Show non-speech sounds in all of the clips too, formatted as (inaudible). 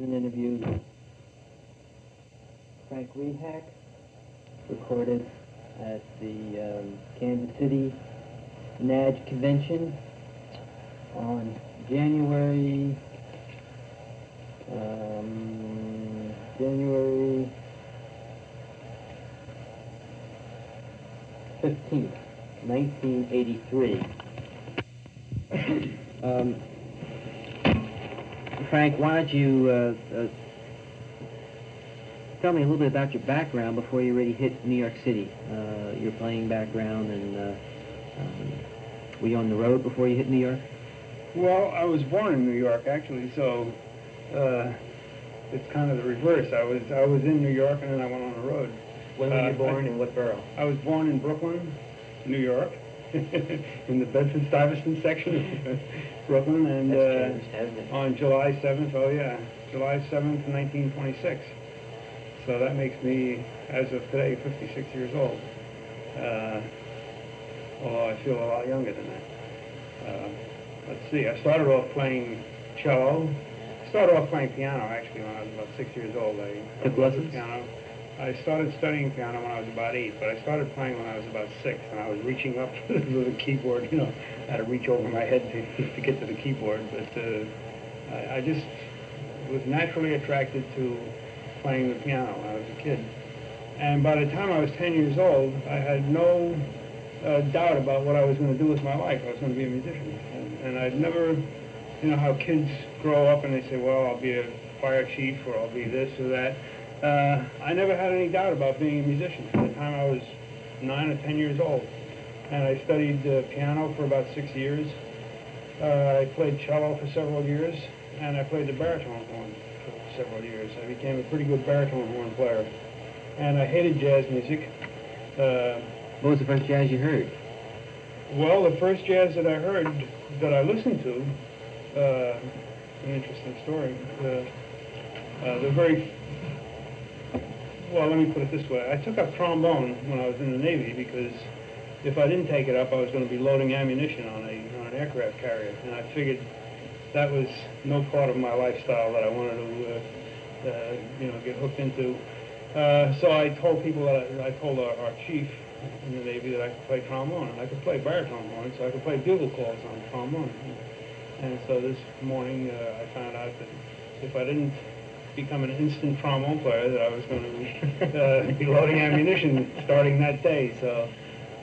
an interview. Frank Rehak recorded at the um, Kansas City NAJ convention on January um, January 15th, 1983. (coughs) um, Frank, why don't you uh, uh, tell me a little bit about your background before you really hit New York City, uh, your playing background, and uh, um, were you on the road before you hit New York? Well, I was born in New York, actually, so uh, it's kind of the reverse. I was I was in New York, and then I went on the road. When were Uh, you born I- and what borough? I was born in Brooklyn, New York, (laughs) in the Bedford-Stuyvesant section of (laughs) Brooklyn, and That's uh, changed, hasn't on July 7th, oh yeah, July 7th, 1926. So that makes me, as of today, 56 years old. Uh, although I feel a lot younger than that. Uh, let's see, I started off playing cello. I started off playing piano, actually, when I was about six years old. I Took lessons? Piano. I started studying piano when I was about eight, but I started playing when I was about six, and I was reaching up (laughs) to the keyboard, you know, I had to reach over my head to, to get to the keyboard, but uh, I, I just was naturally attracted to playing the piano when I was a kid. And by the time I was 10 years old, I had no uh, doubt about what I was going to do with my life. I was going to be a musician. And, and I'd never, you know, how kids grow up and they say, well, I'll be a fire chief or I'll be this or that. Uh, I never had any doubt about being a musician from the time I was nine or 10 years old. And I studied uh, piano for about six years. Uh, I played cello for several years, and I played the baritone horn for several years. I became a pretty good baritone horn player. And I hated jazz music. Uh, What was the first jazz you heard? well, the first jazz that I heard, that I listened to, uh, an interesting story. The, uh, the very, well, let me put it this way. I took up trombone when I was in the Navy because if I didn't take it up, I was going to be loading ammunition on a on an aircraft carrier, and I figured that was no part of my lifestyle that I wanted to, uh, uh, you know, get hooked into. Uh, so I told people that I, I told our, our chief in the Navy that I could play trombone, and I could play baritone so I could play bugle calls on trombone. And so this morning uh, I found out that if I didn't become an instant trombone player, that I was going to uh, (laughs) be loading ammunition starting that day. So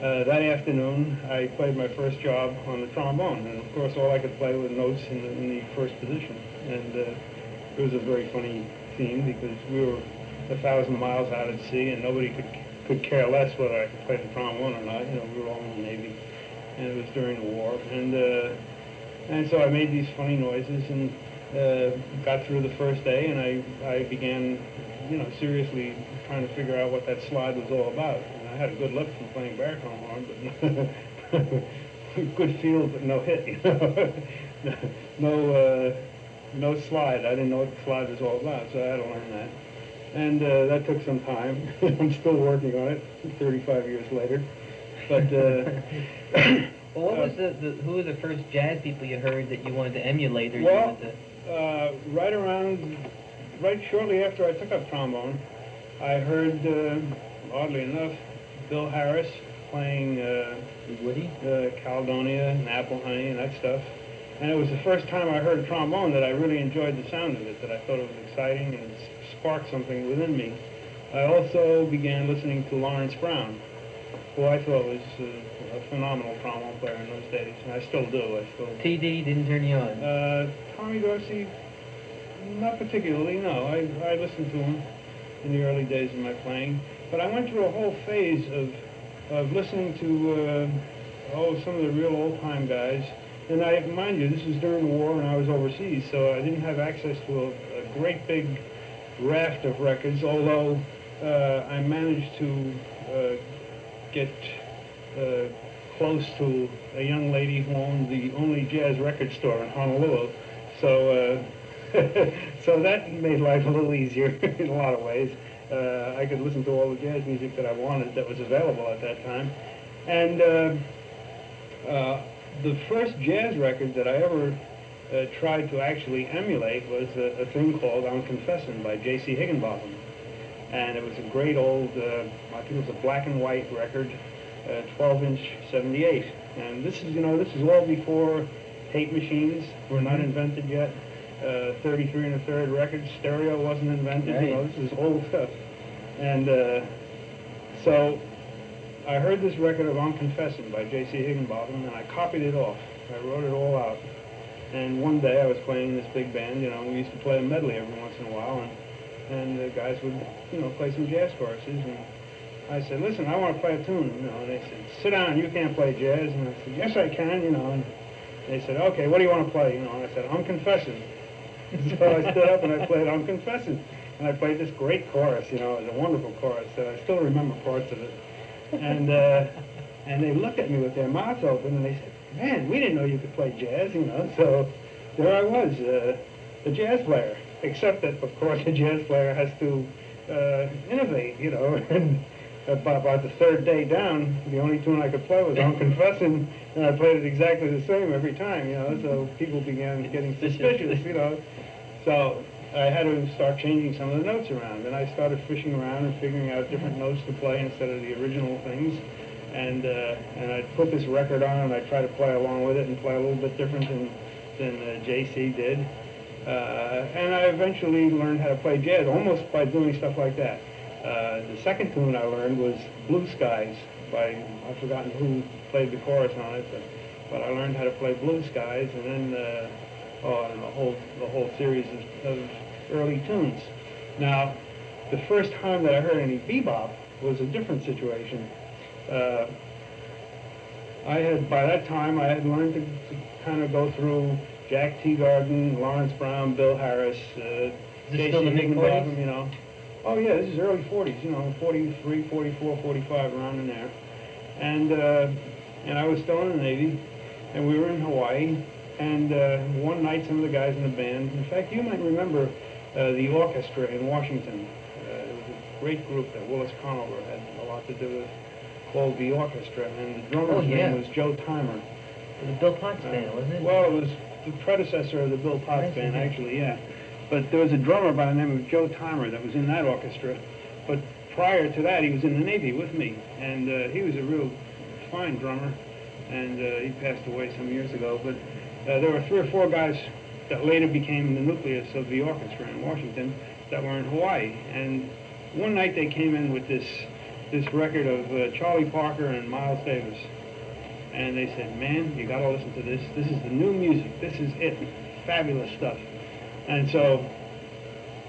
uh, that afternoon I played my first job on the trombone, and of course all I could play were notes in the, in the first position. And uh, it was a very funny scene because we were a thousand miles out at sea, and nobody could could care less whether I could play the trombone or not. You know, we were all in the Navy, and it was during the war, and uh, and so I made these funny noises and uh, got through the first day, and I I began, you know, seriously trying to figure out what that slide was all about. And I had a good look from playing baritone horn, but (laughs) good feel, but no hit. You know, (laughs) no. Uh, no slide. I didn't know what the slide was all about, so I had to learn that. And uh, that took some time. (laughs) I'm still working on it, 35 years later. But uh, Well, what Uh, was the, the who were the first jazz people you heard that you wanted to emulate or you wanted to? Uh, right around, right shortly after I took up trombone, I heard, uh, oddly enough, Bill Harris playing uh, Woody? uh, Caledonia and Apple Honey and that stuff. And it was the first time I heard trombone that I really enjoyed the sound of it, that I thought it was exciting and it sparked something within me. I also began listening to Lawrence Brown, who I thought was uh, a phenomenal trombone player in those days, and I still do. I still. TD didn't turn you on. Uh, Tommy Dorsey, not particularly, no. I, I listened to him in the early days of my playing, but I went through a whole phase of, of listening to, uh, oh, some of the real old-time guys. And I, mind you, this was during the war and I was overseas, so I didn't have access to a, a great big raft of records, although uh, I managed to uh, get uh, close to a young lady who owned the only jazz record store in Honolulu. So, uh, (laughs) so that made life a little easier (laughs) in a lot of ways. Uh, I could listen to all the jazz music that I wanted that was available at that time. And uh, uh, the first jazz record that I ever uh, tried to actually emulate was a, a thing called I'm Confessing by J.C. Higginbotham. And it was a great old, uh, I think it was a black and white record, uh, 12 inch 78. And this is, you know, this is all before tape machines were not invented yet. Uh, 33 and a third records, stereo wasn't invented, you know, this is old stuff. And uh, so I heard this record of I'm Confessing by J.C. Higginbotham, and I copied it off. I wrote it all out. And one day I was playing in this big band, you know, we used to play a medley every once in a while, and, and the guys would, you know, play some jazz choruses, and I said, listen, I want to play a tune, you know, and they said, sit down, you can't play jazz, and I said, yes, I can, you know, and they said, okay, what do you want to play, you know, and I said, I'm Confessing. (laughs) so I stood up and I played I'm Confessing, and I played this great chorus, you know, it was a wonderful chorus, so I still remember parts of it. And, uh, and they looked at me with their mouths open, and they said, man, we didn't know you could play jazz, you know. So there I was, uh, a jazz player. Except that, of course, (laughs) a jazz player has to uh, innovate, you know. (laughs) And about, about the third day down, the only tune I could play was I'm Confessing, and I played it exactly the same every time, you know. So people began getting suspicious, you know. So I had to start changing some of the notes around, and I started fishing around and figuring out different notes to play instead of the original things and uh, and I'd put this record on and I'd try to play along with it and play a little bit different than than uh, JC did. Uh, and I eventually learned how to play jazz almost by doing stuff like that. Uh, the second tune I learned was Blue Skies by I've forgotten who played the chorus on it, but, but I learned how to play Blue Skies and then uh, oh, and the whole the whole series of, of early tunes. Now, the first time that I heard any bebop was a different situation uh, I had, by that time, I had learned to, to kind of go through Jack Teagarden, Lawrence Brown, Bill Harris, uh, this J.C. still the Higginbotham, you know. Oh, yeah, this is early 40s, you know, 43, 44, 45, around in there. And, uh, and I was still in the Navy, and we were in Hawaii, and uh, one night some of the guys in the band, in fact, you might remember uh, the orchestra in Washington. Uh, it was a great group that Willis Conover had a lot to do with, called the orchestra, and the drummer's Oh, yeah. name was Joe Timer. It was Bill Potts band, wasn't it? Well, it was the predecessor of the Bill Potts band, actually, yeah. But there was a drummer by the name of Joe Timer that was in that orchestra. But prior to that, he was in the Navy with me, and uh, he was a real fine drummer. And uh, he passed away some years ago. But uh, there were three or four guys that later became the nucleus of the orchestra in Washington that were in Hawaii. And one night they came in with this this record of uh, Charlie Parker and Miles Davis and they said, man, you got to listen to this. This is the new music. This is it. Fabulous stuff. And so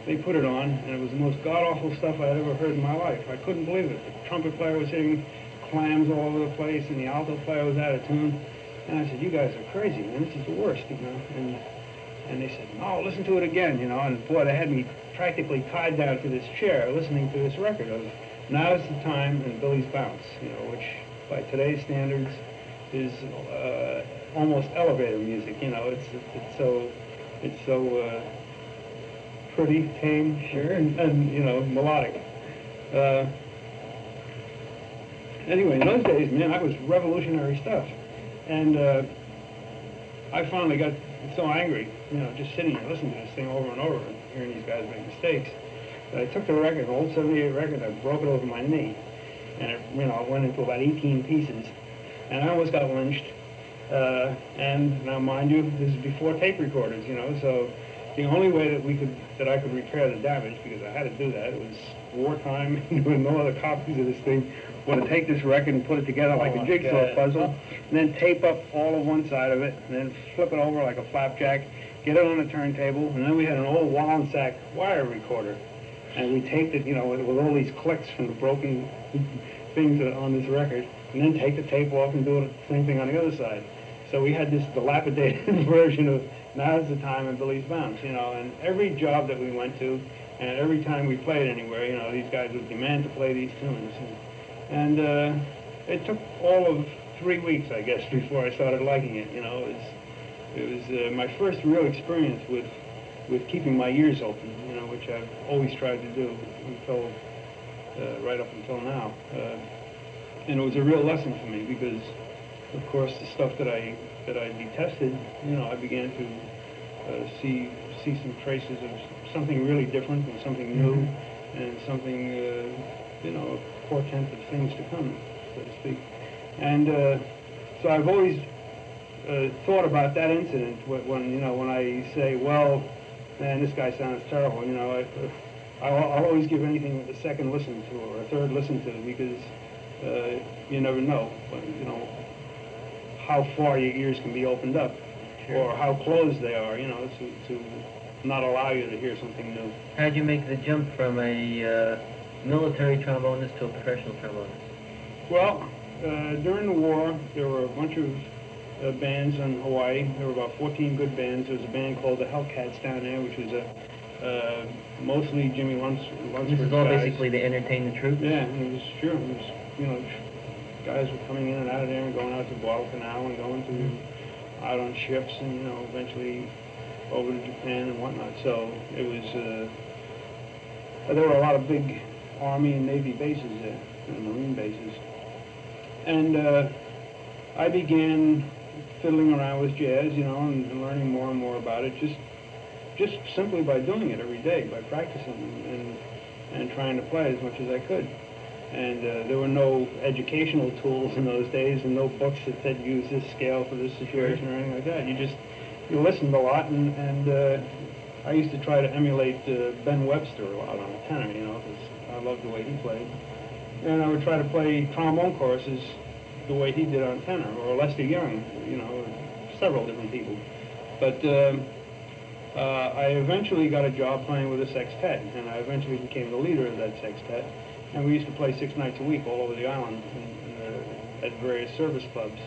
they put it on, and it was the most god-awful stuff I'd ever heard in my life. I couldn't believe it. The trumpet player was hitting clams all over the place, and the alto player was out of tune. And I said, you guys are crazy, man. This is the worst, you know. And, and they said, no, listen to it again, you know. And boy, they had me practically tied down to this chair listening to this record of Now's the Time and Billy's Bounce, you know, which by today's standards is uh, almost elevator music. You know, it's it's so it's so uh, pretty, tame, sure, and, and you know melodic. Uh, anyway, in those days, man, I was revolutionary stuff, and uh, I finally got so angry, you know, just sitting here listening to this thing over and over and hearing these guys make mistakes. That I took the record, an old '78 record, I broke it over my knee, and it, you know, it went into about 18 pieces and I almost got lynched. Uh, and now, mind you, this is before tape recorders, you know, so the only way that we could, that I could repair the damage, because I had to do that, it was wartime, (laughs) with no other copies of this thing, was to take this record and put it together like Oh, a jigsaw God. puzzle, and then tape up all of one side of it, and then flip it over like a flapjack, get it on a turntable, and then we had an old Wollensak wire recorder, and we taped it, you know, with, with all these clicks from the broken (laughs) things on this record, and then take the tape off and do it the same thing on the other side. So we had this dilapidated (laughs) version of Now's the Time and Billy's Bounce, you know, and every job that we went to, and every time we played anywhere, you know, these guys would demand to play these tunes. And, and uh, it took all of three weeks, I guess, before I started liking it, you know. It was, it was uh, my first real experience with, with keeping my ears open, you know, which I've always tried to do until, uh, right up until now. Uh, and it was a real lesson for me because, of course, the stuff that I that I detested, you know, I began to uh, see see some traces of something really different and something new and something uh, you know a portent of things to come, so to speak. And uh, so I've always uh, thought about that incident when, when you know when I say, well, man, this guy sounds terrible. You know, I, I'll, I'll always give anything a second listen to or a third listen to because uh, you never know, but, you know, how far your ears can be opened up or how closed they are. You know, to to not allow you to hear something new. How'd you make the jump from a uh, military trombonist to a professional trombonist? Well, uh, during the war, there were a bunch of uh, bands in Hawaii. There were about 14 good bands. There was a band called the Hellcats down there, which was a uh, mostly Jimmy Luns- Lunceford This is all guys. basically to entertain the troops? Yeah, it was sure. It was you know, guys were coming in and out of there and going out to Guadalcanal and going to out on ships and you know eventually over to Japan and whatnot. So it was. Uh, there were a lot of big Army and Navy bases there, and Marine bases, and uh, I began fiddling around with jazz, you know, and, and learning more and more about it. Just just simply by doing it every day, by practicing and and trying to play as much as I could. And uh, there were no educational tools in those days, and no books that said use this scale for this situation or anything like that. You just you listened a lot, and and uh, I used to try to emulate uh, Ben Webster a lot on the tenor, you know, because I loved the way he played. And I would try to play trombone choruses the way he did on tenor, or Lester Young, you know, several different people. But um, uh, I eventually got a job playing with a sextet, and I eventually became the leader of that sextet. And we used to play six nights a week all over the island in, in the, at various service clubs.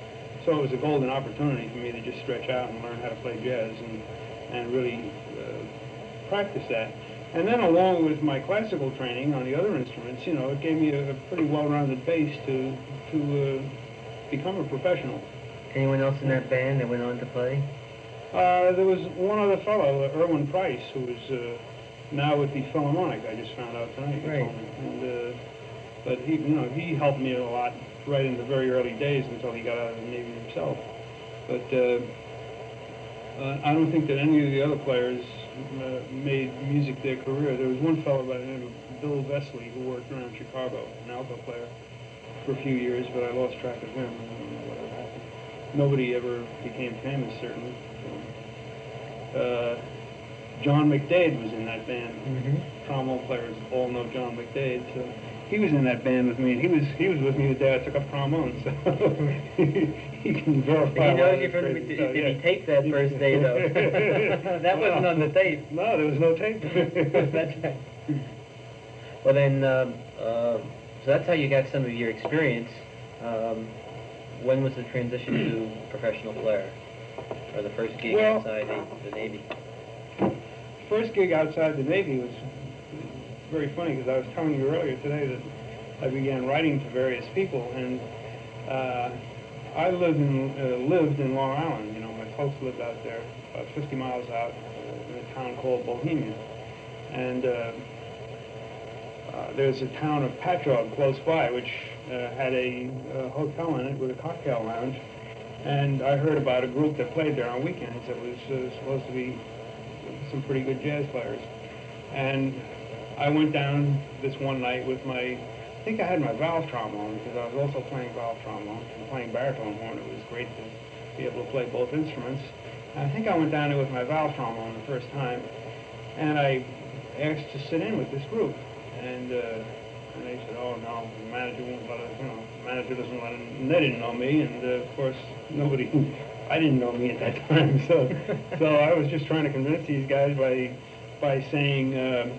So it was a golden opportunity for me to just stretch out and learn how to play jazz and, and really uh, practice that. And then along with my classical training on the other instruments, you know, it gave me a, a pretty well-rounded base to, to uh, become a professional. Anyone else in that band that went on to play? Uh, there was one other fellow, Erwin Price, who was uh, now with the Philharmonic. I just found out tonight. Right. And, uh, but he, you know, he helped me a lot right in the very early days until he got out of the Navy himself. But uh, uh, I don't think that any of the other players uh, made music their career. There was one fellow by the name of Bill Vesley who worked around Chicago, an alto player, for a few years, but I lost track of him. I don't know whatever happened. Nobody ever became famous, certainly. So, uh, John McDade was in that band. Mm-hmm. Trombone players all know John McDade, so he was in that band with me, and he was he was with me the day I took up trombone, (laughs) so he can verify. He knows you from, crazy did, stuff, did yeah. he tape that first day, though? (laughs) that wasn't on the tape. No, there was no tape. That's (laughs) right. Well then, um, uh, so that's how you got some of your experience. Um, when was the transition to professional player, or the first gig Well- outside the, the Navy? First gig outside the Navy was very funny because I was telling you earlier today that I began writing to various people, and uh, I lived in uh, lived in Long Island. You know, my folks lived out there, about 50 miles out in a town called Bohemia, and uh, uh, there's a town of Patchogue close by, which uh, had a uh, hotel in it with a cocktail lounge. And I heard about a group that played there on weekends that was supposed to be some pretty good jazz players. And I went down this one night with my, I think I had my valve trombone because I was also playing valve trombone and playing baritone horn. It was great to be able to play both instruments. And I think I went down there with my valve trombone the first time, and I asked to sit in with this group. And, uh, and they said, oh, no, the manager won't let us, you know, the manager doesn't let him, and they didn't know me, and uh, of course, nobody, I didn't know me at that time, so, so I was just trying to convince these guys by, by saying, um,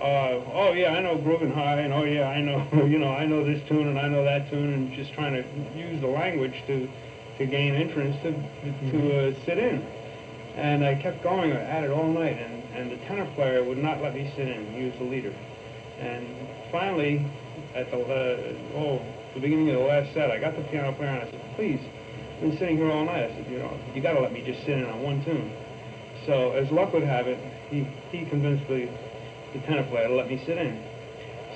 uh, oh yeah, I know Groovin' High, and oh yeah, I know, (laughs) you know, I know this tune and I know that tune, and just trying to use the language to, to gain entrance to, to uh, sit in. And I kept going at it all night, and, and the tenor player would not let me sit in. He was the leader. And finally, at the uh, oh, the beginning of the last set, I got the piano player and I said, "Please, been sitting here all night." I said, "You know, you got to let me just sit in on one tune." So, as luck would have it, he he convinced the the tenor player to let me sit in.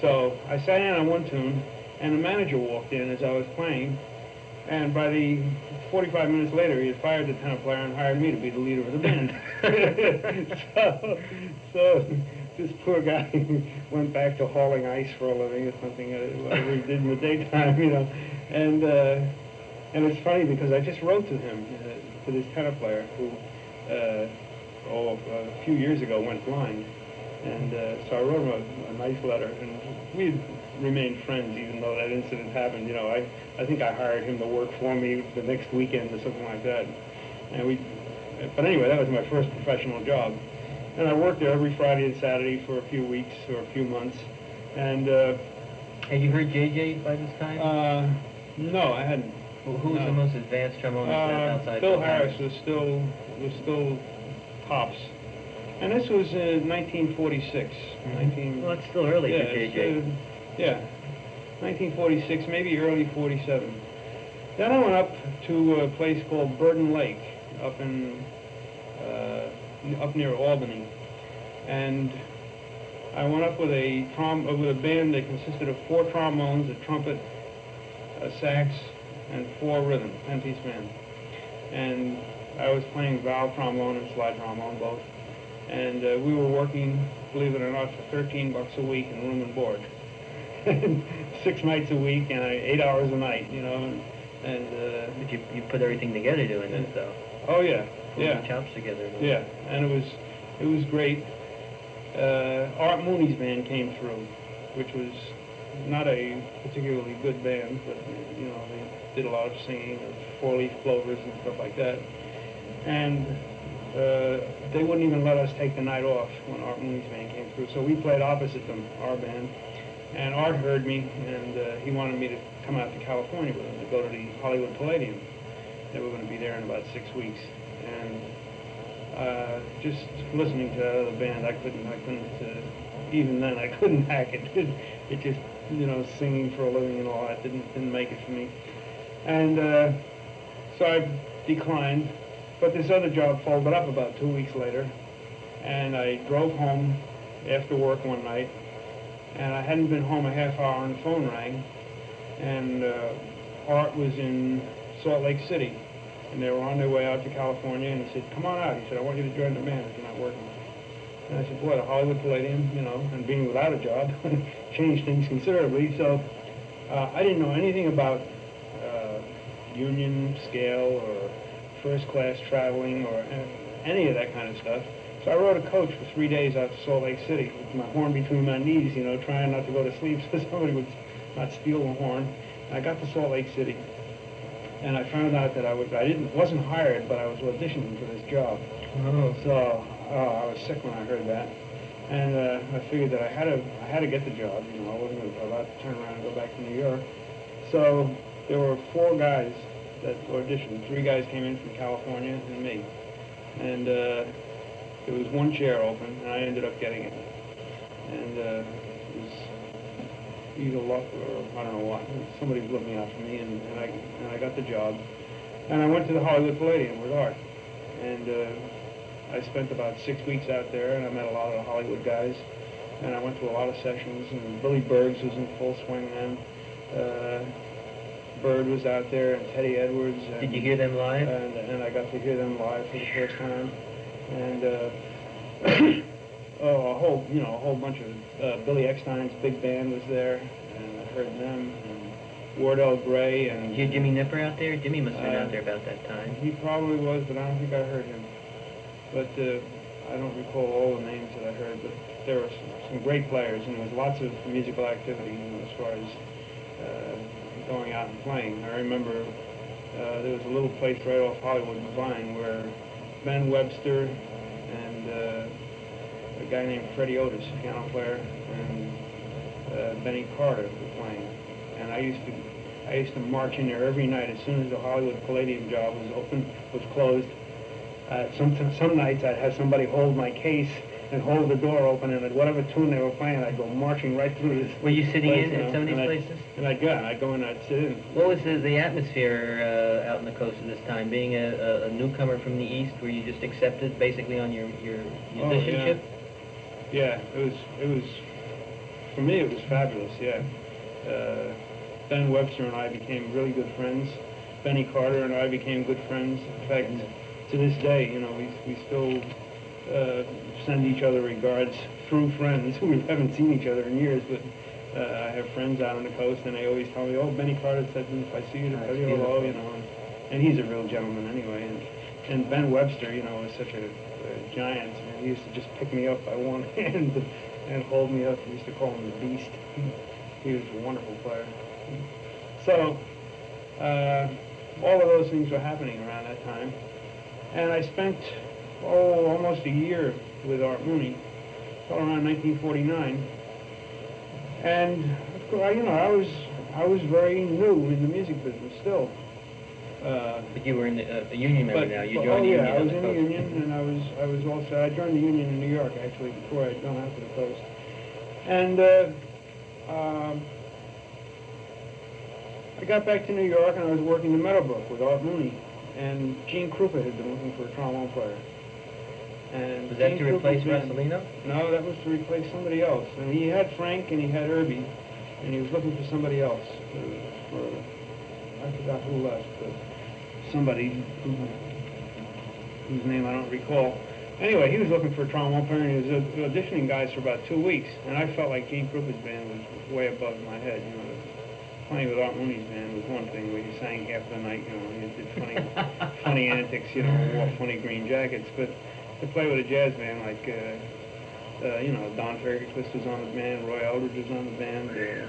So I sat in on one tune, and the manager walked in as I was playing, and by the 45 minutes later, he had fired the tenor player and hired me to be the leader of the band. (laughs) so, so this poor guy (laughs) went back to hauling ice for a living or something, uh, whatever he did in the daytime, you know. And uh, and it's funny because I just wrote to him, uh, to this tenor player who, uh, oh, a few years ago went blind. And uh, so I wrote him a, a nice letter, and we remained friends even though that incident happened. You know, I, I think I hired him to work for me the next weekend or something like that. And we, but anyway, that was my first professional job. And I worked there every Friday and Saturday for a few weeks or a few months. And uh, Had you heard JJ by this time? uh, no, I hadn't. Who who was no. the most advanced trombonist Uh, outside? Phil Bill Harris was still was still tops, and this was uh, 1946. 19, Well, it's still early yeah, for JJ. uh, yeah, 1946, maybe early 47. Then I went up to a place called Burden Lake, up in uh, up near Albany, and I went up with a trom uh, with a band that consisted of four trombones, a trumpet, a sax, and four rhythm, ten-piece band. And I was playing valve trombone and slide trombone both, and uh, we were working, believe it or not, for 13 bucks a week in room and board, (laughs) six nights a week and uh, eight hours a night, you know, and. and uh, But you, you put everything together doing this, though. Oh yeah, Put yeah, chops together. yeah, and it was it was great. Uh, Art Mooney's band came through, which was not a particularly good band, but you know they did a lot of singing of four-leaf clovers and stuff like that. And uh, they wouldn't even let us take the night off when Art Mooney's band came through, so we played opposite them, our band. And Art heard me, and uh, he wanted me to come out to California with him to go to the Hollywood Palladium. They were going to be there in about six weeks, and uh, just listening to the band, I couldn't, I couldn't, uh, even then, I (laughs) couldn't hack it. it. (laughs) It just, you know, singing for a living and all that didn't didn't make it for me. And uh, so I declined, but this other job folded up about two weeks later, and I drove home after work one night, and I hadn't been home a half hour, and the phone rang, and uh, Art was in Salt Lake City, and they were on their way out to California, and he said, come on out. He said, I want you to join the band if you're not working. And I said, boy, the Hollywood Palladium, you know, and being without a job (laughs) changed things considerably. So uh, I didn't know anything about union scale or first class traveling or any of that kind of stuff. So I rode a coach for three days out to Salt Lake City with my horn between my knees, you know, trying not to go to sleep (laughs) so somebody would not steal the horn. I got to Salt Lake City, and I found out that I was I didn't wasn't hired, but I was auditioning for this job. Oh. So oh, I was sick when I heard that, and uh, I figured that I had to I had to get the job. You know, I wasn't about to turn around and go back to New York. So there were four guys that auditioned. Three guys came in from California and me, and uh, there was one chair open, and I ended up getting it. And uh, it was either luck or I don't know what. Somebody blew me out for me, and, and I and I got the job. And I went to the Hollywood Palladium with Art, and uh, I spent about six weeks out there, and I met a lot of the Hollywood guys, and I went to a lot of sessions, and Billy Bergs was in full swing then. Uh, Bird was out there, and Teddy Edwards. And, Did you hear them live? And, and I got to hear them live for the first time, and uh, (coughs) oh, a whole, you know, a whole bunch of uh, Billy Eckstine's big band was there, and I heard them, and Wardell Gray, and Did you hear Jimmy Knepper out there? Jimmy must have been Uh, out there about that time. he probably was, but I don't think I heard him. But uh, I don't recall all the names that I heard, but there were some, some great players, and there was lots of musical activity you know, as far as uh, going out and playing. I remember uh, there was a little place right off Hollywood and Vine where Ben Webster and uh, a guy named Freddie Otis, piano player, and uh, Benny Carter were playing. And I used to I used to march in there every night as soon as the Hollywood Palladium job was open, was closed. Uh, some, some nights I'd have somebody hold my case and hold the door open, and at whatever tune they were playing, I'd go marching right through this. Were you sitting place, in you at know, some of these and I'd- places? And I'd go, and I'd go in, I'd sit in. What was the, the atmosphere uh, out on the coast at this time? Being a, a, a newcomer from the east, were you just accepted basically on your, your Oh, musicianship? Yeah, it was, it was, for me, it was fabulous, yeah. Uh, ben Webster and I became really good friends. Benny Carter and I became good friends. In fact, to this day, you know, we, we still uh, send each other regards through friends. Who (laughs) we haven't seen each other in years, but uh, I have friends out on the coast, and they always tell me, "Oh, Benny Carter said if I see you, to tell you hello," you know. And, and he's a real gentleman anyway. And, and Ben Webster, you know, was such a, a giant. And he used to just pick me up by one (laughs) hand and, hold me up. We used to call him the Beast. (laughs) he was a wonderful player. So, uh, all of those things were happening around that time. And I spent, oh, almost a year with Art Mooney, around 1949. And, of course, you know, I was, I was very new in the music business still. Uh, But you were in the, uh, a union member but, now. You joined oh, the union yeah, I was in the union, and I was, I was also, I joined the union in New York, actually, before I'd gone out to the coast. And, uh, um, I got back to New York, and I was working in the Meadowbrook with Art Mooney, and Gene Krupa had been looking for a trombone player. And Was that to replace Rosolino? no, that was to replace somebody else. And he had Frank and he had Urbie, and he was looking for somebody else. uh, For, I forgot who left, but somebody who, whose name I don't recall. Anyway, he was looking for a trombone player, and he was auditioning guys for about two weeks. And I felt like Gene Krupa's band was way above my head. You know, playing with Art Mooney's band was one thing, where you sang half the night, you know, and you did funny, (laughs) funny antics, you know, wore funny green jackets. But to play with a jazz band like, uh, uh, you know, Don Fagerquist was on the band, Roy Eldridge was on the band. Uh,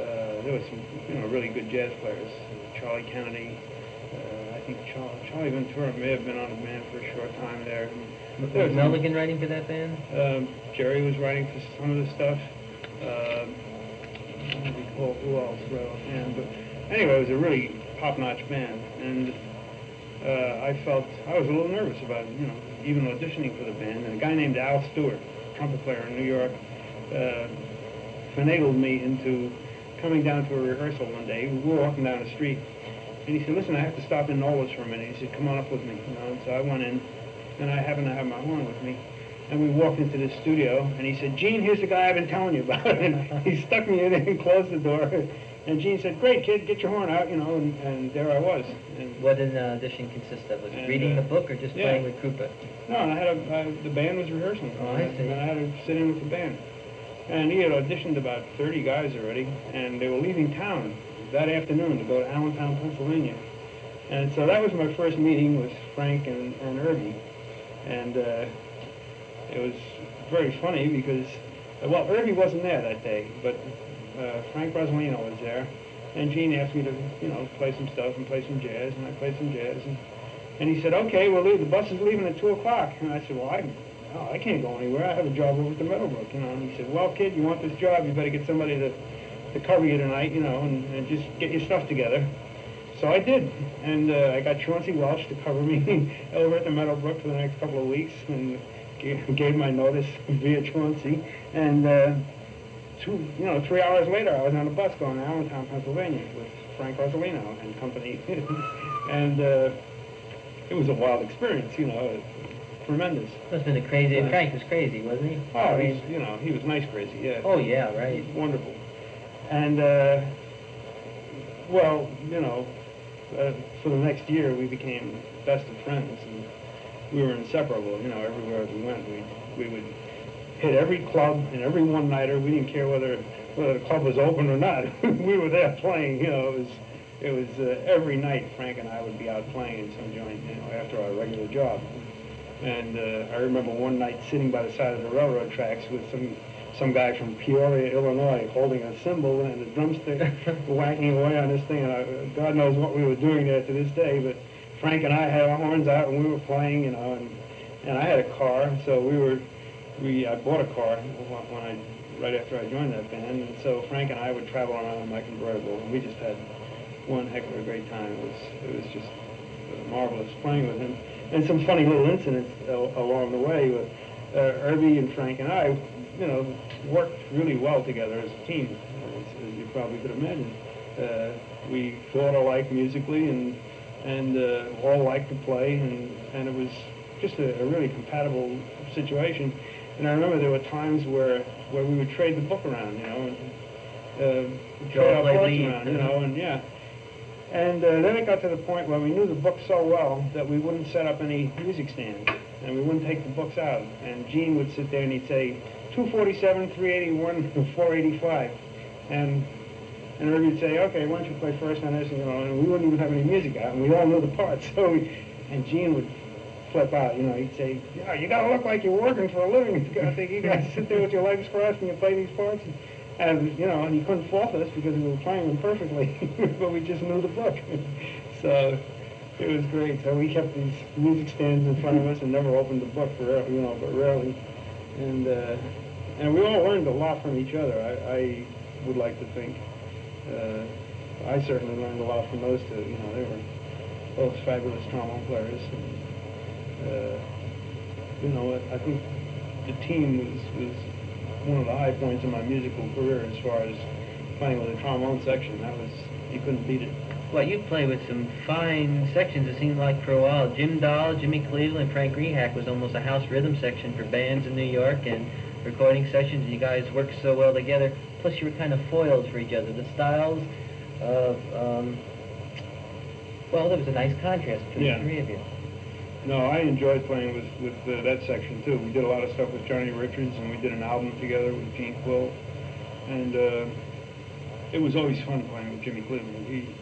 uh, there was some, you know, really good jazz players. Charlie Kennedy. Uh, I think Charlie, Charlie Ventura may have been on the band for a short time there. Was There was Mulligan writing for that band? um, Jerry was writing for some of the stuff. Um, I don't recall who else wrote offhand, but anyway, it was a really top-notch band, and uh, I felt I was a little nervous about you know even auditioning for the band. And a guy named Al Stewart, trumpet player in New York, uh, finagled me into coming down to a rehearsal one day. We were walking down the street, and he said, "Listen, I have to stop in Nolas for a minute." He said, "Come on up with me." You know, and so I went in, and I happened to have my horn with me. And we walked into the studio, and he said, Gene, here's the guy I've been telling you about. (laughs) And he stuck me in and (laughs) closed the door. And Gene said, great, kid, get your horn out, you know, and, and there I was. And, What did an audition consist of? Was it reading uh, the book or just yeah. playing with Krupa? no, I had a, I, the band was rehearsing. Oh, I see. And I had to sit in with the band. And he had auditioned about 30 guys already, and they were leaving town that afternoon to go to Allentown, Pennsylvania. And so that was my first meeting with Frank and, and Urbie. And uh, it was very funny because, well, Urbie wasn't there that day, but uh, Frank Rosolino was there. And Gene asked me to, you know, play some stuff and play some jazz, and I played some jazz. And, and he said, okay, we'll leave. The bus is leaving at 2 o'clock. And I said, well, I, I can't go anywhere. I have a job over at the Meadowbrook, you know. And he said, well, kid, you want this job, you better get somebody to, to cover you tonight, you know, and, and just get your stuff together. So I did, and uh, I got Chauncey Welsch to cover me (laughs) over at the Meadowbrook for the next couple of weeks, and gave, gave my notice (laughs) via Chauncey. And uh, two, you know, three hours later, I was on a bus going to Allentown, Pennsylvania, with Frank Rosolino and company, (laughs) and uh, it was a wild experience, you know, tremendous. Must have been the crazy. Yeah. Frank was crazy, wasn't he? Oh, I he's, mean, you know, he was nice crazy, yeah. oh yeah, right. Wonderful. And, uh, well, you know, uh, for the next year, we became best of friends, and we were inseparable. You know, everywhere we went, we we would hit every club and every one-nighter. We didn't care whether whether the club was open or not. (laughs) we were there playing. You know, it was it was uh, every night. Frank and I would be out playing in some joint. You know, after our regular job. And uh, I remember one night sitting by the side of the railroad tracks with some some guy from Peoria, Illinois, holding a cymbal and a drumstick, (laughs) whacking away on this thing. And I, God knows what we were doing there to this day. But Frank and I had our horns out and we were playing, you know. And and I had a car, so we were we I bought a car when I right after I joined that band. And so Frank and I would travel around in my convertible, and we just had one heck of a great time. It was it was just marvelous playing with him. And some funny little incidents along the way. With, uh, Urbie and Frank and I, you know, worked really well together as a team, as, as you probably could imagine. Uh, we thought alike musically and and uh, all liked to play, and, and it was just a, a really compatible situation. And I remember there were times where, where we would trade the book around, you know, and uh, trade our parts lead. around, you know, and yeah. And uh, then it got to the point where we knew the book so well that we wouldn't set up any music stands, and we wouldn't take the books out. And Gene would sit there and he'd say, 247, 381, (laughs) 485. And and Irving would say, okay, why don't you play first on this, and, you know, and we wouldn't even have any music out, and we all knew the parts. (laughs) So, we, and Gene would flip out, you know, he'd say, yeah, you gotta look like you're working for a living. (laughs) You gotta think you guys sit there with your legs crossed and you play these parts. And, and you know, and he couldn't fault us because we were playing them perfectly, (laughs) but we just knew the book. (laughs) so it was great. So we kept these music stands in front of us and never opened the book for you know, but rarely. And uh, and we all learned a lot from each other. I, I would like to think. Uh, I certainly learned a lot from those two. You know, they were both fabulous trombone players. And, you know, I think the team was, was one of the high points in my musical career as far as playing with a trombone section. That was, you couldn't beat it. Well, you played with some fine sections, it seemed like, for a while. Jim Dahl, Jimmy Cleveland, Frank Rehak was almost a house rhythm section for bands in New York and recording sessions, and you guys worked so well together. Plus, you were kind of foils for each other. The styles of, um, well, there was a nice contrast between Yeah. the three of you. No, I enjoyed playing with, with uh, that section too. We did a lot of stuff with Johnny Richards and we did an album together with Gene Quill. And uh, it was always fun playing with Jimmy Cleveland. He,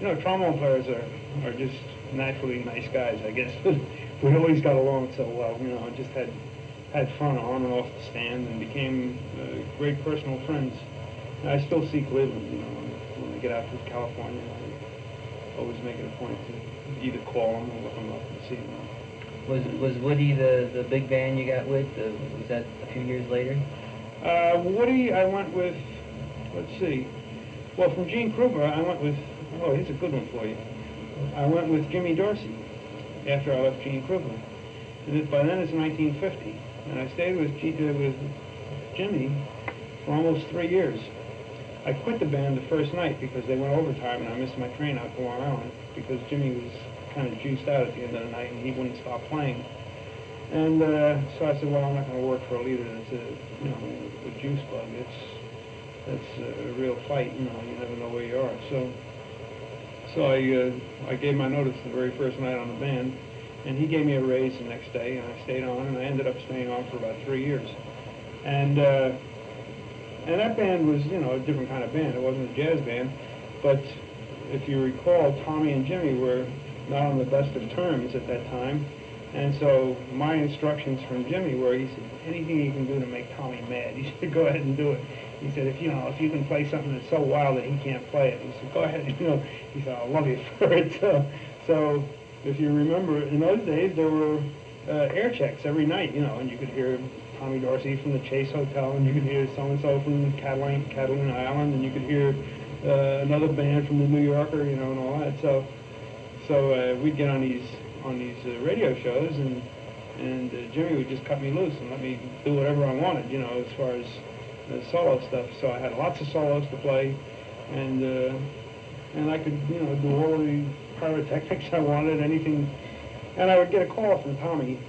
you know, trombone players are, are just naturally nice guys, I guess. (laughs) we always got along so well, you know, just had, had fun on and off the stand and became uh, great personal friends. And I still see Cleveland, you know, when I get out to California. I always make it a point to either call him or look him up Was was Woody the, the big band you got with? Uh, was that a few years later? Uh, Woody, I went with, let's see. Well, from Gene Krupa, I went with, oh, here's a good one for you. I went with Jimmy Dorsey after I left Gene Krupa. And by then it's 1950. And I stayed with, G, uh, with Jimmy for almost three years. I quit the band the first night because they went overtime and I missed my train out to Long Island because Jimmy was kind of juiced out at the end of the night and he wouldn't stop playing. And uh, so I said, well, I'm not going to work for a leader that's a, you know, a juice bug. It's, that's a real fight, you know, you never know where you are. So, so I, uh, I gave my notice the very first night on the band, and he gave me a raise the next day, and I stayed on, and I ended up staying on for about three years. And, uh, and that band was, you know, a different kind of band. It wasn't a jazz band, but if you recall, Tommy and Jimmy were not on the best of terms at that time. And so my instructions from Jimmy were, he said, anything you can do to make Tommy mad, (laughs) you should go ahead and do it. He said, if you know, if you can play something that's so wild that he can't play it, he said, go ahead, you know. He said, I'll love you (laughs) for it. So, so if you remember, in those days there were uh, air checks every night, you know, and you could hear Tommy Dorsey from the Chase Hotel, and you could hear so and so from Catalina, Catalina Island, and you could hear uh, another band from the New Yorker, you know, and all that. So, so uh, we'd get on these on these uh, radio shows, and and uh, Jimmy would just cut me loose and let me do whatever I wanted, you know, as far as the solo stuff. So I had lots of solos to play, and and I could, you know, do all the pyrotechnics I wanted, anything. And I would get a call from Tommy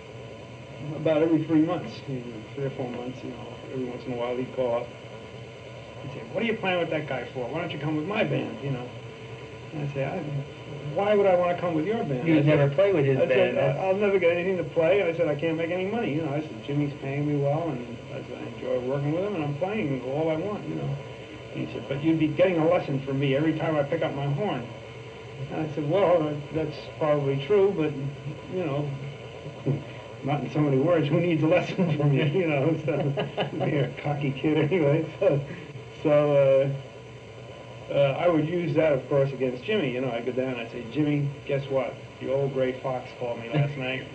about every three months, you know, three or four months, you know, every once in a while he'd call up. He'd say, what are you playing with that guy for? Why don't you come with my band, you know? And I'd say, I, why would I want to come with your band? You'd never play with his I said, band. that's- I'll never get anything to play. And I said, I can't make any money. You know, I said, Jimmy's paying me well, and I said, I enjoy working with him, and I'm playing all I want, you know. He said, but you'd be getting a lesson from me every time I pick up my horn. And I said, well, that's probably true, but, you know, (laughs) not in so many words, who needs a lesson from you, (laughs) you know? So, you're a cocky kid anyway. So, so uh, uh, I would use that, of course, against Jimmy. You know, I'd go down and I'd say, Jimmy, guess what? The old gray fox called me last (laughs) night.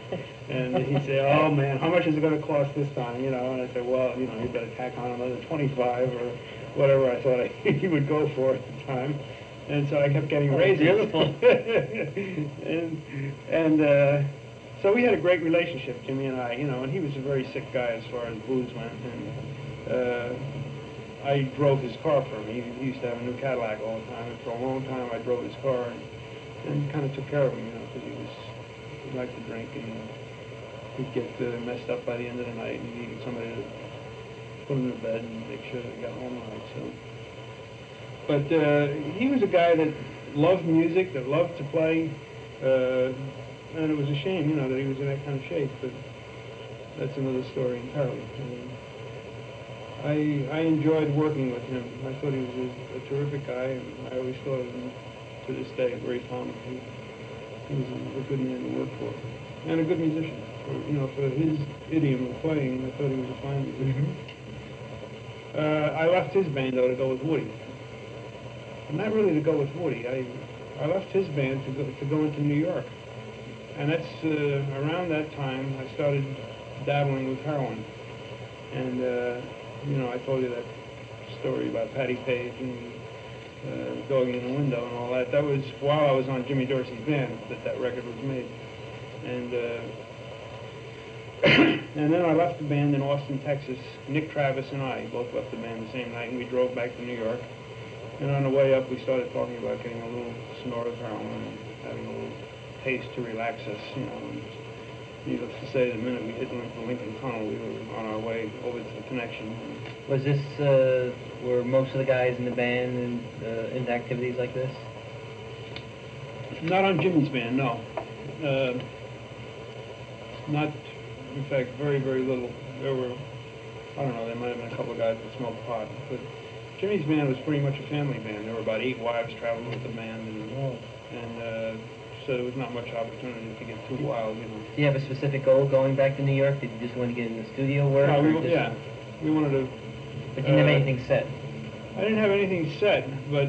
And he'd say, oh, man, how much is it going to cost this time? You know, and I said, well, you know, you better tack on another 25 or whatever I thought (laughs) he would go for at the time. And so I kept getting Oh, raises. beautiful. (laughs) and and uh, so we had a great relationship, Jimmy and I, you know, and he was a very sick guy as far as booze went. And uh, I drove his car for him. He, he used to have a new Cadillac all the time, and for a long time I drove his car and, and kind of took care of him, you know, because he was he liked to drink and he'd get uh, messed up by the end of the night and he needed somebody to put him to bed and make sure that he got home all right. So. But uh, he was a guy that loved music, that loved to play, uh, and it was a shame, you know, that he was in that kind of shape, but that's another story entirely. Um, I, I enjoyed working with him. I thought he was a, a terrific guy, and I always thought of him to this day very fondly. He, he was a, a good man to work for, and a good musician. For, you know, for his idiom of playing, I thought he was a fine musician. (laughs) Uh, I left his band though to go with Woody. Not really to go with Woody. I I left his band to go to go into New York, and that's uh, around that time I started dabbling with heroin. And uh, you know, I told you that story about Patti Page and uh, going in the window and all that. That was while I was on Jimmy Dorsey's band that that record was made. And uh, (clears throat) and then I left the band in Austin, Texas. Nick Travis and I both left the band the same night, and we drove back to New York. And on the way up, we started talking about getting a little snort of heroin and having a little taste to relax us, you know. And needless to say, the minute we hit the Lincoln Tunnel, we were on our way over to the connection. Was this, uh, were most of the guys in the band in, uh, into activities like this? Not on Jimmy's band, no. Uh, not, in fact, very, very little. There were, I don't know, there might have been a couple of guys that smoked pot, but Jimmy's band was pretty much a family band. There were about eight wives traveling with the band, and, and uh, so there was not much opportunity to get too wild, you know. Do you have a specific goal going back to New York? Did you just want to get in the studio work? No, we, just- yeah, we wanted to. But you didn't have uh, anything set? I didn't have anything set, but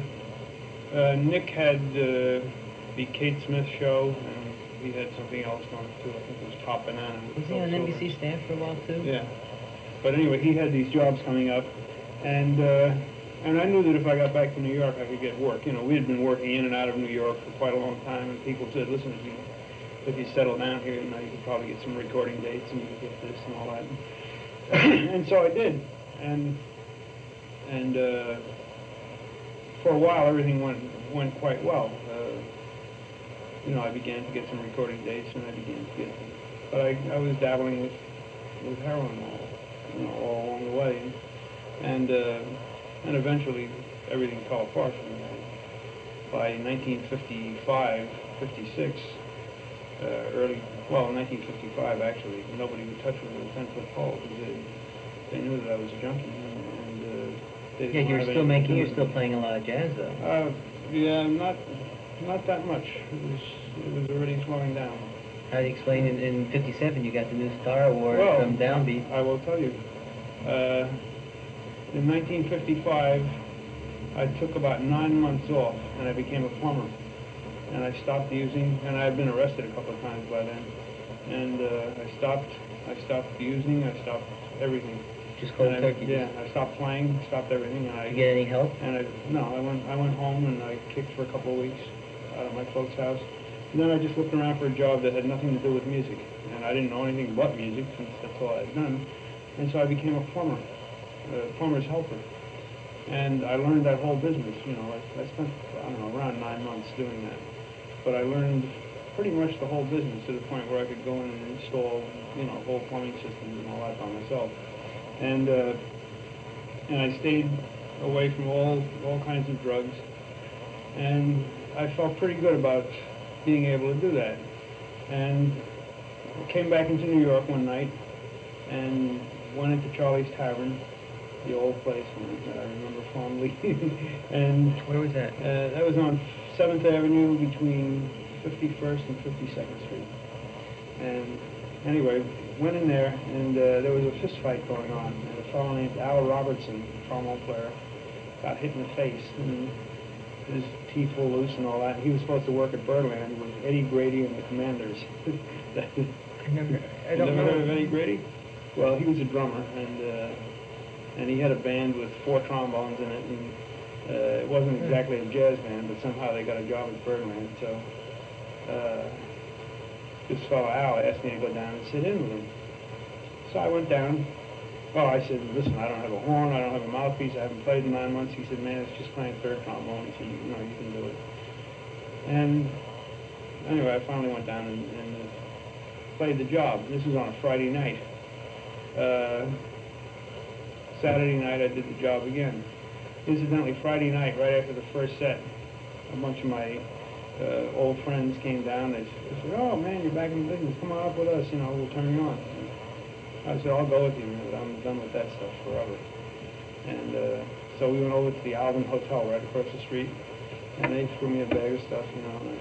uh, Nick had uh, the Kate Smith show, and he had something else going too. I think it was Top Banana. Was he on. NBC staff for a while too? Yeah. But anyway, he had these jobs coming up, and uh, and I knew that if I got back to New York, I could get work. You know, we had been working in and out of New York for quite a long time, and people said, listen, if you if you settle down here, you know, you could probably get some recording dates, and you could get this and all that. (clears throat) and so I did, and and uh, for a while everything went went quite well. Uh, you know, I began to get some recording dates, and I began to get, but I, I was dabbling with with heroin all, you know, all along the way, and uh, and eventually everything fell apart for me. By 1955, 56, uh, early, well, 1955 actually, nobody would touch me with a 10-foot pole because they, they knew that I was a junkie, and, and uh, they Yeah, you're still making, you're still playing a lot of jazz though. Uh, yeah, not, not that much. It was, it was already slowing down. How do you explain in, in 57 you got the new Star Award Well, from Downbeat? I will tell you. Uh, in 1955, I took about nine months off, and I became a plumber. And I stopped using, and I had been arrested a couple of times by then. And uh, I stopped, I stopped using, I stopped everything. Just cold I- turkey? Yeah, I stopped playing, stopped everything, and I. Did you get any help? And I, no, I went, I went home and I kicked for a couple of weeks out of my folks' house. And then I just looked around for a job that had nothing to do with music. And I didn't know anything but music since that's all I'd done. And so I became a plumber, plumber's helper. And I learned that whole business, you know, I, I spent, I don't know, around nine months doing that. But I learned pretty much the whole business to the point where I could go in and install, you know, whole plumbing systems and all that by myself. And, uh, and I stayed away from all, all kinds of drugs. And I felt pretty good about being able to do that. And came back into New York one night and went into Charlie's Tavern, the old place that I remember fondly. (laughs) and Where was that? uh, that was on 7th Avenue between 51st and 52nd Street. And anyway, went in there, and uh, there was a fist fight going on. And a fellow named Al Robertson, trombone player, got hit in the face, and his teeth were loose and all that. He was supposed to work at Birdland with Eddie Grady and the Commanders. (laughs) I never, I don't never heard of. Eddie Grady? Well, he was a drummer, and uh, and he had a band with four trombones in it, and uh, it wasn't exactly a jazz band, but somehow they got a job at Birdland. So uh, this fellow Al asked me to go down and sit in with him. So I went down. Oh, I said, listen, I don't have a horn, I don't have a mouthpiece, I haven't played in nine months. He said, man, it's just playing third trombone. He said, you know, you can do it. And anyway, I finally went down and, and uh, played the job. This was on a Friday night. Uh, Saturday night, I did the job again. Incidentally, Friday night, right after the first set, a bunch of my uh, old friends came down. They, said, "Oh man, you're back in business. Come on up with us. You know, we'll turn you on." I said, "I'll go with you, man. I'm done with that stuff forever." And uh, so we went over to the Alvin Hotel right across the street, and they threw me a bag of stuff, you know.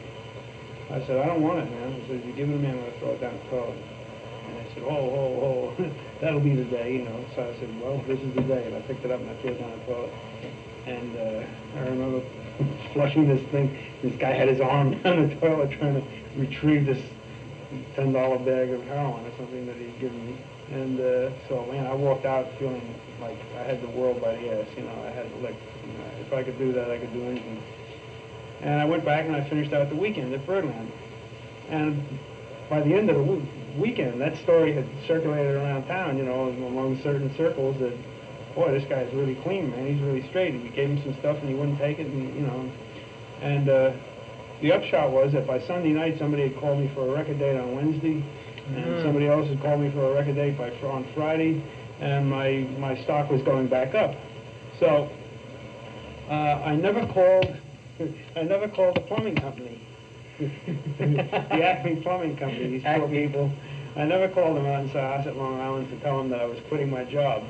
I said, "I don't want it, man." I said, you give it to me, I'm going to throw it down the toilet." And they said, "Oh, oh, oh, that'll be the day, you know." So I said, "Well, this is the day," and I picked it up and I threw it down the toilet. And uh, I remember flushing this thing. This guy had his arm (laughs) down the toilet trying to retrieve this ten dollar bag of heroin or something that he'd given me. And uh, so, man, I walked out feeling like I had the world by the ass. You know, I had like, you know, if I could do that, I could do anything. And I went back and I finished out the weekend at Birdland. And by the end of the w- weekend, that story had circulated around town, you know, among certain circles that, boy, this guy's really clean, man. He's really straight. And We gave him some stuff and he wouldn't take it, and you know. And uh, the upshot was that by Sunday night, somebody had called me for a record date on Wednesday, and Mm. somebody else had called me for a record date by on Friday, and my my stock was going back up. So uh, I never called. (laughs) I never called the plumbing company. (laughs) the Acme Plumbing Company. These poor Acme. people. I never called them out in Syosset, Long Island, to tell them that I was quitting my job.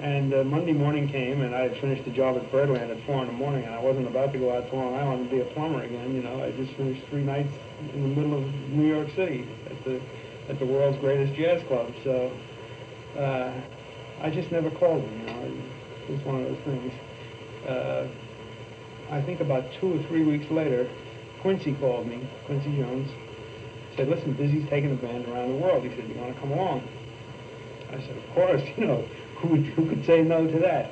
And uh, Monday morning came, and I had finished the job at Birdland at four in the morning, and I wasn't about to go out to Long Island and be a plumber again. You know, I just finished three nights in the middle of New York City at the at the world's greatest jazz club. So uh, I just never called them. You know, it was one of those things. Uh, I think about two or three weeks later, Quincy called me, Quincy Jones, said, listen, Dizzy's taking the band around the world. He said, you want to come along? I said, of course, (laughs) you know, who, would, who could say no to that?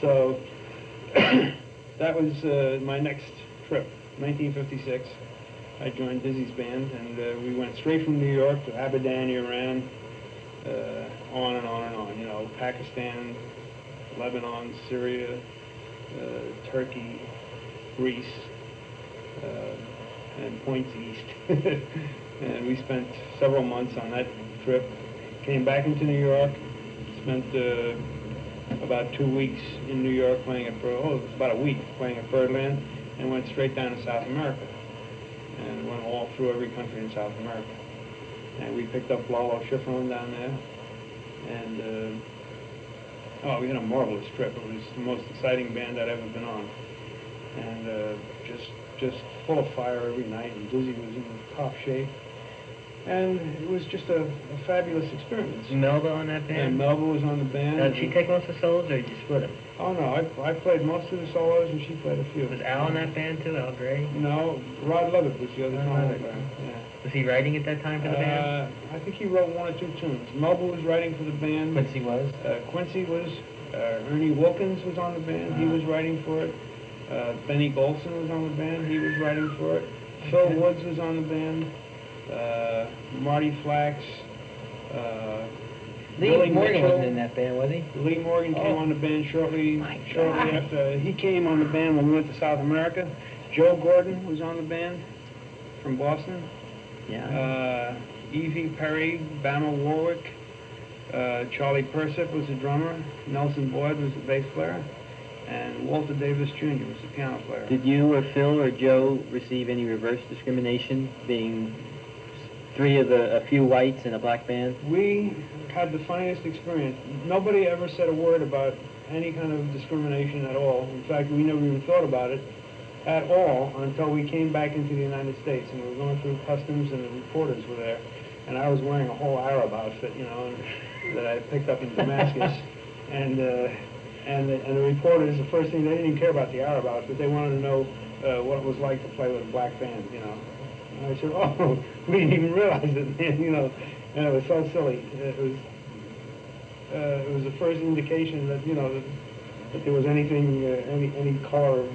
So (clears throat) that was uh, my next trip, 1956. I joined Dizzy's band, and uh, we went straight from New York to Abadan, Iran, uh, on and on and on. You know, Pakistan, Lebanon, Syria, uh, Turkey, Greece, and points east. (laughs) and we spent several months on that trip. Came back into New York, spent uh, about two weeks in New York playing at, Bir- oh, it was about a week playing at Birdland, and went straight down to South America. And went all through every country in South America. And we picked up Lalo Schifrin down there. And, uh, oh, we had a marvelous trip. It was the most exciting band I'd ever been on. And uh, just just full of fire every night, and Dizzy was in top shape. And it was just a, a fabulous experience. Melba on that band? And Melba was on the band. Now, did she take most of the solos, or did you split them? Oh no, I, I played most of the solos, and she played a few. Was Al in that band too, Al Grey? No, Rod Levitt was the other Rod drummer. Yeah. Was he writing at that time for the band? Uh, I think he wrote one or two tunes. Melba was writing for the band. Quincy was? Uh, Quincy was. Uh, Ernie Wilkins was on the band. He Uh-huh. was writing for it. Uh, Benny Golson was on the band. He was writing for it. Phil Woods was on the band. Uh, Marty Flax. Uh, Lee Billy Morgan Mitchell. wasn't in that band, was he? Lee Morgan came Oh. on the band shortly My shortly God. after he came on the band when we went to South America. Joe Gordon was on the band from Boston. Yeah. Uh, Evie Perry, Bama Warwick, uh, Charlie Persip was the drummer, Nelson Boyd was the bass player, and Walter Davis Jr. was the piano player. Did you or Phil or Joe receive any reverse discrimination, being three of the, a few whites in a black band? We had the funniest experience. Nobody ever said a word about any kind of discrimination at all. In fact, we never even thought about it at all until we came back into the United States and we were going through customs and the reporters were there. And I was wearing a whole Arab outfit, you know, and, that I picked up in Damascus. (laughs) and, uh, and, the, and the reporters, the first thing, they didn't care about the Arab outfit. They wanted to know uh, what it was like to play with a black band, you know. And I said, (laughs) oh, we didn't even realize it, man, you know. And it was so silly. It was, uh, it was the first indication that, you know, that, that there was anything, uh, any, any color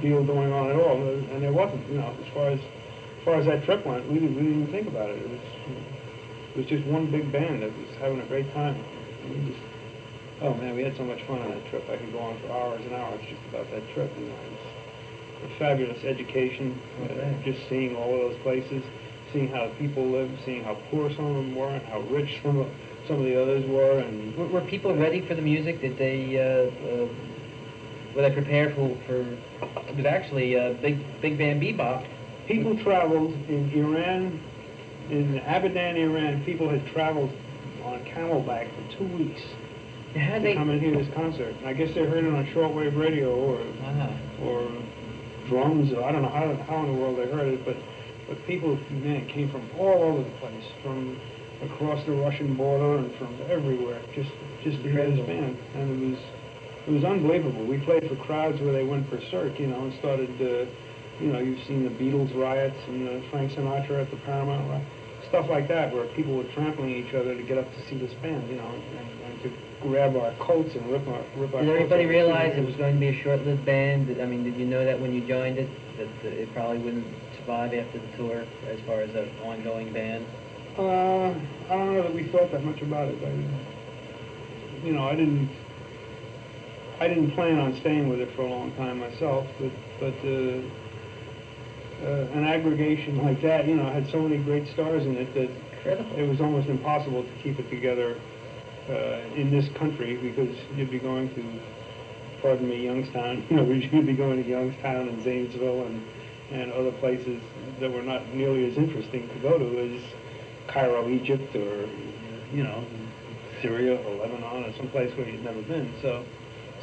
deal going on at all. And there wasn't, you know, as far as, as far as that trip went, we didn't, we didn't even think about it. It was, it was just one big band that was having a great time. And oh man, we had so much fun on that trip. I could go on for hours and hours just about that trip. You know, it was a fabulous education, uh, just seeing all of those places, seeing how people lived, seeing how poor some of them were, and how rich some of some of the others were, and Were, were people ready for the music? Did they, uh, uh, were they prepared for, for, it was actually a big, big band bebop. People traveled in Iran, in Abadan, Iran, people had traveled on camelback for two weeks How to they, come and hear this concert. I guess they heard it on shortwave radio or uh or drums, or I don't know how, how in the world they heard it, but, but people, man, came from all over the place, from across the Russian border and from everywhere, just, just to hear this band. And it was, it was unbelievable. We played for crowds where they went berserk, you know, and started, uh, you know, you've seen the Beatles riots and uh, Frank Sinatra at the Paramount, stuff like that, where people were trampling each other to get up to see this band, you know, and, to grab our coats and rip our, rip our Did everybody realize it was going to be a short-lived band? I mean, did you know that when you joined it, that it probably wouldn't survive after the tour as far as an ongoing band? Uh, I don't know that we thought that much about it. I, you know, I didn't. I didn't plan on staying with it for a long time myself, but but uh, uh, an aggregation like that, you know, had so many great stars in it that Incredible. it was almost impossible to keep it together Uh, in this country because you'd be going to, pardon me, Youngstown. (laughs) You know, you'd be going to Youngstown and Zanesville and and other places that were not nearly as interesting to go to as Cairo, Egypt, or you know, Syria or Lebanon or someplace where you'd never been. So,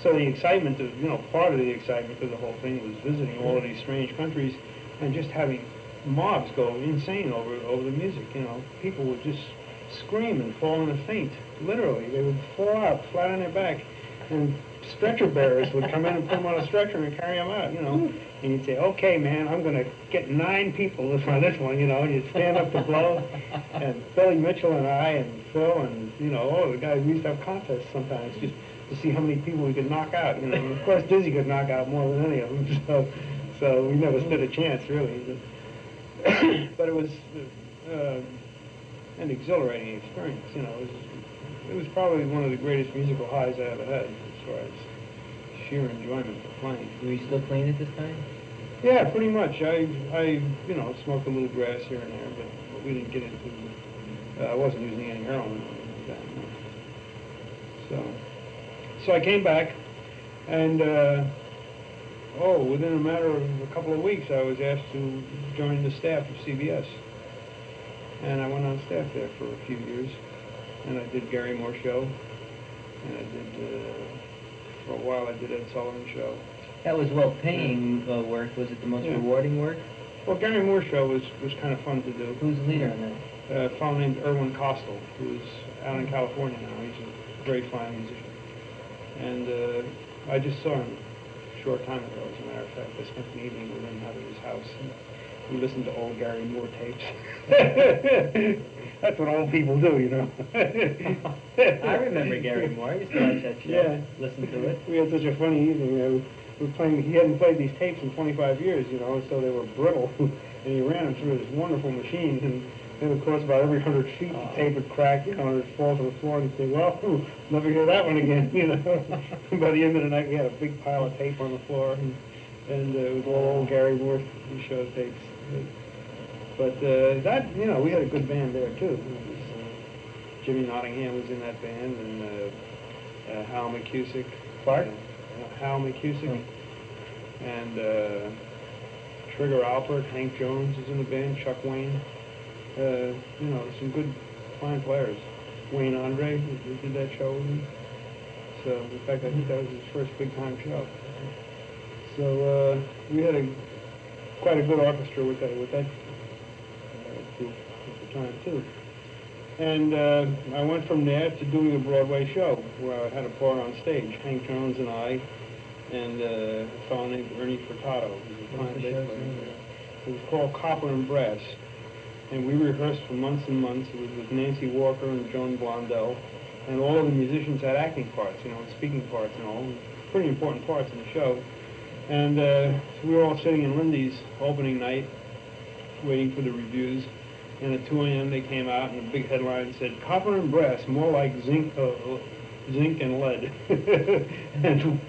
so the excitement of you know, part of the excitement of the whole thing was visiting all of these strange countries and just having mobs go insane over over the music. You know, people would just scream and fall in a faint. Literally, they would fall out flat on their back, and stretcher bearers would come in and put them on a stretcher and carry them out. You know, and you'd say, "Okay, man, I'm going to get nine people on this one." You know, and you'd stand up to blow, and Billy Mitchell and I and Phil and you know, all the guys we used to have contests sometimes just to see how many people we could knock out. You know, and of course Dizzy could knock out more than any of them. (laughs) So, so we never stood a chance really. But, (coughs) but it was uh, an exhilarating experience. You know, it was, it was probably one of the greatest musical highs I ever had as far as sheer enjoyment of playing. Were you still playing at this time? Yeah, pretty much. I, I, you know, smoked a little grass here and there, but, but we didn't get into. Uh, I wasn't using any heroin or anything like that. no. So, so I came back, and uh, oh, within a matter of a couple of weeks, I was asked to join the staff of CBS, and I went on staff there for a few years, and I did Garry Moore show, and I did. Uh, for a while, I did Ed Sullivan show. That was well-paying uh, work. Was it the most Yeah. rewarding work? Well, Garry Moore show was, was kind of fun to do. Who's the leader on that? A fellow named Irwin Kostal, who's out in California now. He's a very fine musician. And uh, I just saw him a short time ago, as a matter of fact. I spent the evening with him out at his house. We listened to old Garry Moore tapes. (laughs) That's what old people do, you know. (laughs) I remember Garry Moore. I used to watch that show. Yeah. Listen to it. We had such a funny evening. We were playing. He hadn't played these tapes in 25 years, you know, so they were brittle. (laughs) and he ran them through this wonderful machine, and then of course about every hundred feet the Oh. tape would crack, you know, and it'd fall to the floor, and he'd say, "Well, hmm, never hear that one again," you know. By the end of the night, we had a big pile of tape on the floor, and, and uh, it was all old Garry Moore show tapes. But uh, that, you know, we had a good band there too. Was, uh, Jimmy Nottingham was in that band, and uh, uh, Hal McCusick. Clark? Uh, Hal McCusick. And uh, Trigger Alpert, Hank Jones is in the band, Chuck Wayne. Uh, you know, some good, fine players. Wayne Andre, we did that show with him. So, in fact, I think that was his first big-time show. So uh, we had a quite a good orchestra with that with that uh, group at the time too. And uh, I went from there to doing a Broadway show where I had a part on stage. Hank Jones and I, and uh, a fellow named Ernie Furtado. who was a What's fine the bass show's player. name? It was called Copper and Brass. And we rehearsed for months and months. It was with Nancy Walker and Joan Blondell. And all of the musicians had acting parts, you know, and speaking parts and all. Pretty important parts in the show. And uh, we were all sitting in Lindy's opening night, waiting for the reviews. And at 2 a.m. they came out, and a big headline said, "Copper and brass, more like zinc, uh, zinc and lead." (laughs) and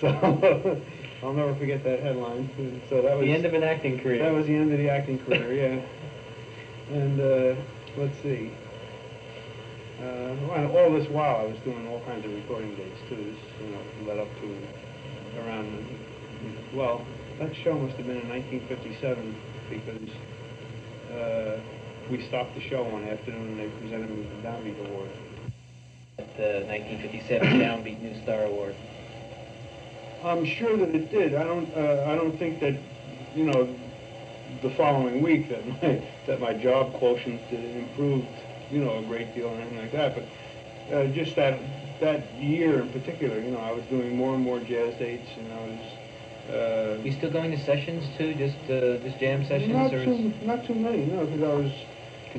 so (laughs) I'll never forget that headline. And so that was The end of an acting career. that was the end of the acting career, yeah. And uh, let's see. Uh, well, all this while I was doing all kinds of recording dates too. This, you know, led up to around, well, that show must have been in 1957 because uh, we stopped the show one afternoon and they presented me with the Downbeat Award. The 1957 Downbeat New Star Award. I'm sure that it did. I don't. Uh, I don't think that, you know, the following week that (laughs) my that my job quotient improved, you know, a great deal or anything like that. But uh, just that that year in particular, you know, I was doing more and more jazz dates, and I was. Uh, You still going to sessions too, just, uh, just jam sessions? Not or too, not too many, no, because I was,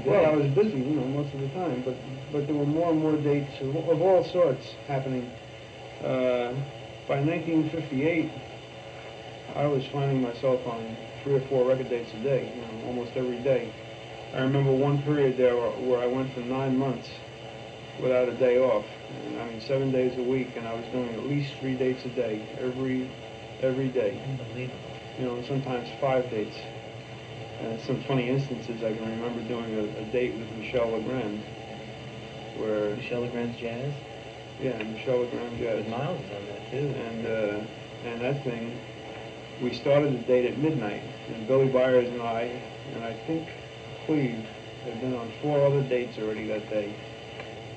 well, I was busy, you know, most of the time, but, but there were more and more dates of, of all sorts happening. Uh, by 1958, I was finding myself on three or four record dates a day, you know, almost every day. I remember one period there where, where I went for nine months without a day off. And, I mean, seven days a week, and I was doing at least three dates a day, every, every day Unbelievable. you know, and sometimes five dates. And some funny instances, I can remember doing a, a date with Michel Legrand, where, Michel Legrand's Jazz? yeah, Michel Legrand, jazz. yeah. Miles on that too. And, uh, and that thing, we started the date at midnight, and Billy Byers and I, and I think Cleve, had been on four other dates already that day.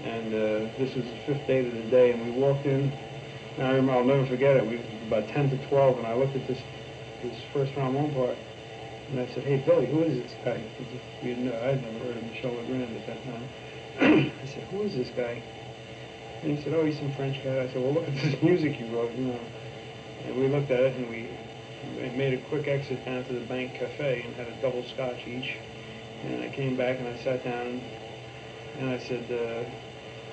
And, uh, this was the fifth date of the day, and we walked in, I'll never forget it, we, were about ten to twelve, and I looked at this, this first round part, and I said, hey, Billy, who is this guy? We had no, I had never heard of Michel Legrand at that time. (clears throat) I said, who is this guy? And he said, oh, he's some French guy. I said, well, look at this (laughs) music you wrote, you know. And we looked at it, and we made a quick exit down to the Bank Cafe and had a double scotch each. And I came back and I sat down, and I said, uh,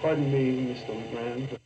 pardon me, Mr. Legrand,